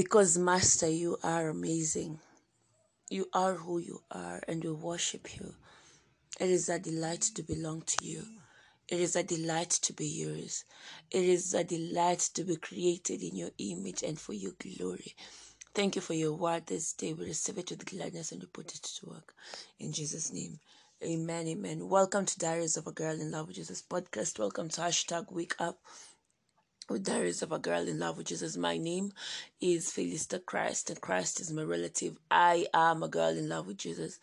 Because, Master, you are amazing. You are who you are, and we worship you. It is a delight to belong to you. It is a delight to be yours. It is a delight to be created in your image and for your glory. Thank you for your word this day. We receive it with gladness and we put it to work. In Jesus' name. Amen. Amen. Welcome to Diaries of a Girl in Love with Jesus podcast. Welcome to hashtag Wake Up with Diaries of a Girl in Love with Jesus. My name is Felista Christ, and Christ is my relative. I am a girl in love with Jesus,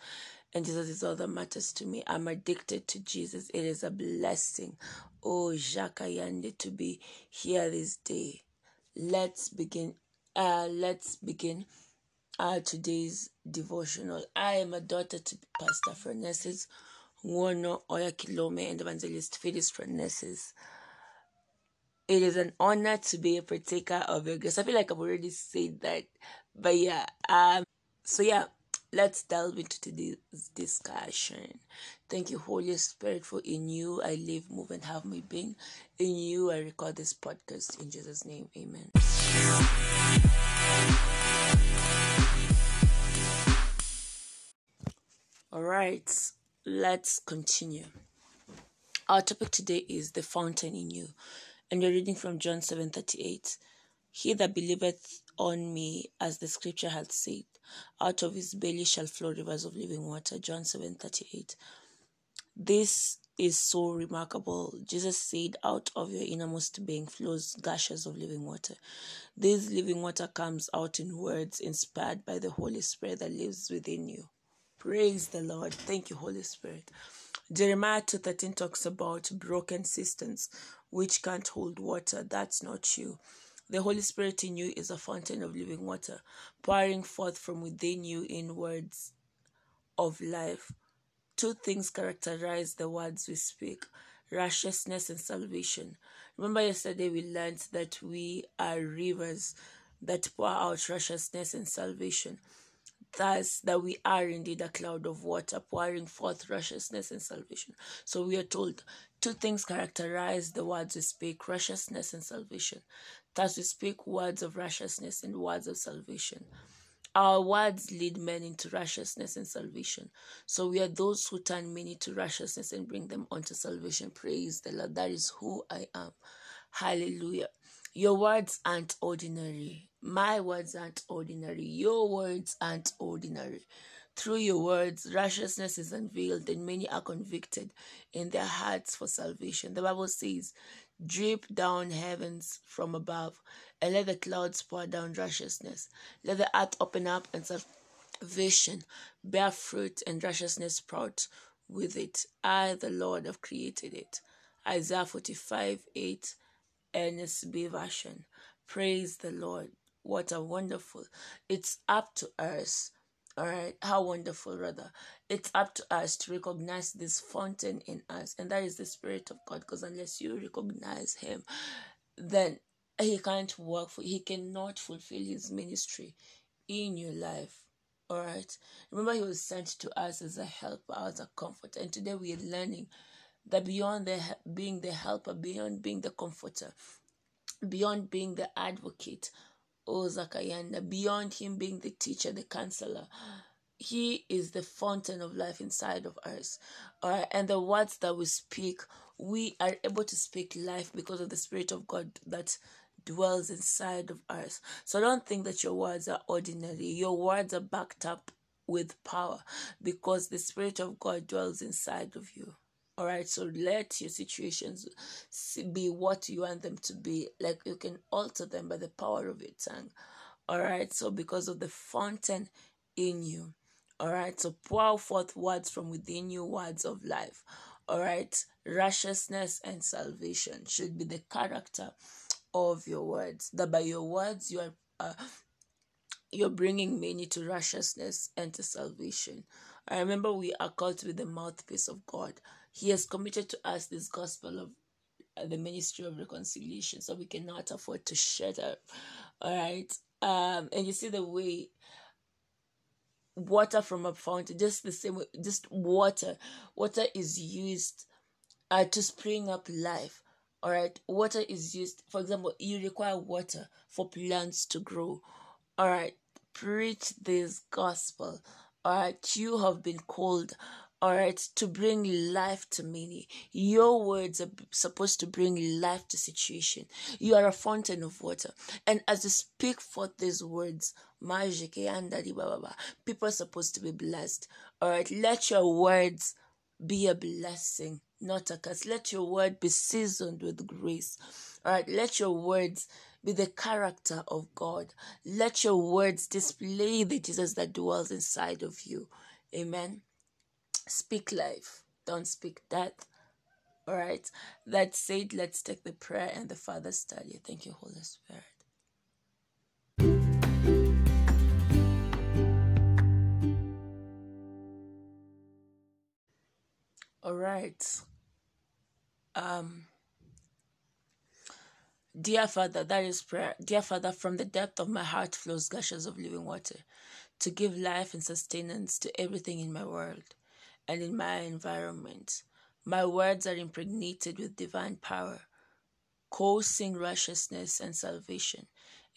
and Jesus is all that matters to me. I'm addicted to Jesus. It is a blessing. Oh, Jakayande, to be here this day. Let's begin. Uh, let's begin uh, today's devotional. I am a daughter to Pastor Frenesis, Wono Oya Kilome, and Evangelist Phyllis Frenesis. It is an honor to be a partaker of your grace. I feel like I've already said that, but yeah. Um. So yeah, let's delve into today's discussion. Thank you, Holy Spirit, for in you I live, move, and have my being. In you I record this podcast. In Jesus' name, Amen. All right, let's continue. Our topic today is the fountain in you and we're reading from John 7:38. He that believeth on me, as the scripture hath said, out of his belly shall flow rivers of living water. John 7:38. This is so remarkable. Jesus said, Out of your innermost being flows gushes of living water. This living water comes out in words inspired by the Holy Spirit that lives within you. Praise the Lord. Thank you, Holy Spirit. Jeremiah 2.13 talks about broken cisterns which can't hold water. That's not you. The Holy Spirit in you is a fountain of living water, pouring forth from within you in words of life. Two things characterize the words we speak righteousness and salvation. Remember, yesterday we learned that we are rivers that pour out righteousness and salvation thus that we are indeed a cloud of water pouring forth righteousness and salvation. So we are told two things characterize the words we speak righteousness and salvation. Thus we speak words of righteousness and words of salvation. Our words lead men into righteousness and salvation. So we are those who turn many to righteousness and bring them unto salvation. Praise the Lord. That is who I am. Hallelujah. Your words aren't ordinary. My words aren't ordinary. Your words aren't ordinary. Through your words, righteousness is unveiled, and many are convicted in their hearts for salvation. The Bible says, Drip down heavens from above, and let the clouds pour down righteousness. Let the earth open up, and salvation bear fruit, and righteousness sprout with it. I, the Lord, have created it. Isaiah 45 8 NSB version. Praise the Lord. What a wonderful. It's up to us. All right. How wonderful, rather. It's up to us to recognize this fountain in us. And that is the Spirit of God. Because unless you recognize Him, then He can't work for He cannot fulfill His ministry in your life. All right. Remember, He was sent to us as a helper, as a comfort. And today we are learning that beyond the, being the helper, beyond being the comforter, beyond being the advocate, oh Zakayanda, beyond him being the teacher, the counselor, he is the fountain of life inside of us. All right, and the words that we speak, we are able to speak life because of the Spirit of God that dwells inside of us. So don't think that your words are ordinary. Your words are backed up with power because the Spirit of God dwells inside of you. All right, so let your situations be what you want them to be. Like you can alter them by the power of your tongue. All right, so because of the fountain in you. All right, so pour forth words from within you, words of life. All right, righteousness and salvation should be the character of your words. That by your words you are uh, you're bringing many to righteousness and to salvation. I remember we are called to be the mouthpiece of God. He has committed to us this gospel of uh, the ministry of reconciliation, so we cannot afford to shut up. All right. Um, and you see the way water from a fountain, just the same way, just water. Water is used uh, to spring up life. All right. Water is used, for example, you require water for plants to grow All right, preach this gospel. All right, you have been called all right to bring life to many your words are supposed to bring life to situation. You are a fountain of water. And as you speak forth these words people are supposed to be blessed. All right let your words be a blessing not a curse. Let your word be seasoned with grace. All right let your words be the character of god. Let your words display the jesus that dwells inside of you. Amen Speak life, don't speak death. All right. That said, let's take the prayer and the Father study. Thank you, Holy Spirit. All right. Um, dear Father, that is prayer. Dear Father, from the depth of my heart flows gushes of living water to give life and sustenance to everything in my world and in my environment. My words are impregnated with divine power, causing righteousness and salvation.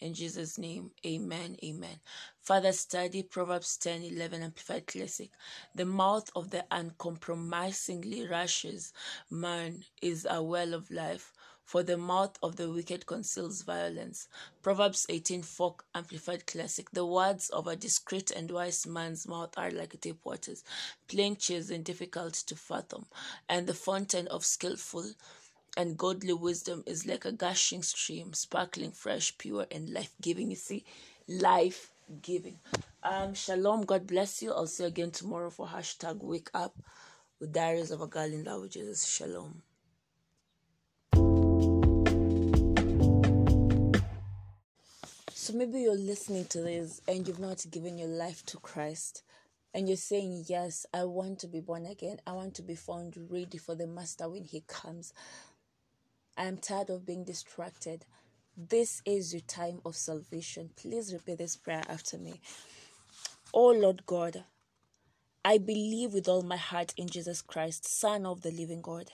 In Jesus' name, amen, amen. Father, study Proverbs 10 11 Amplified Classic. The mouth of the uncompromisingly righteous man is a well of life for the mouth of the wicked conceals violence. Proverbs 18 4 Amplified Classic. The words of a discreet and wise man's mouth are like deep waters, plain and difficult to fathom, and the fountain of skillful and godly wisdom is like a gushing stream, sparkling, fresh, pure, and life giving. You see, life giving. Um, shalom. God bless you. I'll see you again tomorrow for hashtag wake up with Diaries of a Girl in Love with Jesus. Shalom. So maybe you're listening to this and you've not given your life to Christ. And you're saying, Yes, I want to be born again. I want to be found ready for the Master when He comes. I am tired of being distracted. This is your time of salvation. Please repeat this prayer after me. Oh Lord God, I believe with all my heart in Jesus Christ, Son of the living God.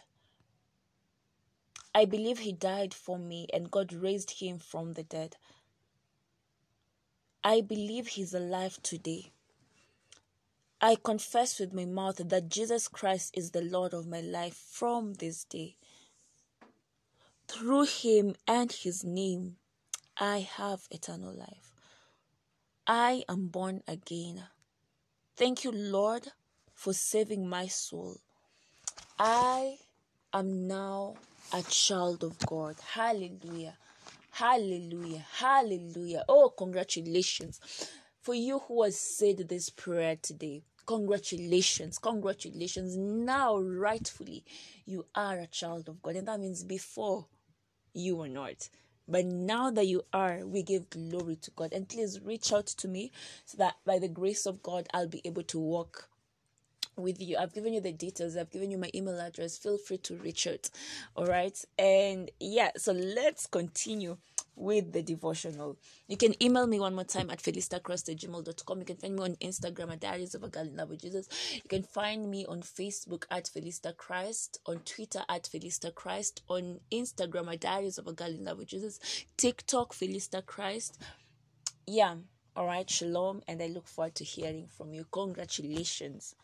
I believe He died for me and God raised Him from the dead. I believe He's alive today. I confess with my mouth that Jesus Christ is the Lord of my life from this day. Through Him and His name, I have eternal life. I am born again. Thank you, Lord, for saving my soul. I am now a child of God. Hallelujah. Hallelujah. Hallelujah. Oh, congratulations. For you who has said this prayer today, congratulations. Congratulations. Now, rightfully, you are a child of God. And that means before you were not. But now that you are, we give glory to God. And please reach out to me so that by the grace of God, I'll be able to walk with you. I've given you the details. I've given you my email address. Feel free to reach out. All right. And yeah, so let's continue with the devotional. You can email me one more time at felistacross@gmail.com. You can find me on Instagram at Diaries of a Girl in Love with Jesus. You can find me on Facebook at Felista Christ, on Twitter at Felista Christ, on Instagram at Diaries of a Girl in Love with Jesus, TikTok Felista Christ. Yeah. All right. Shalom. And I look forward to hearing from you. Congratulations.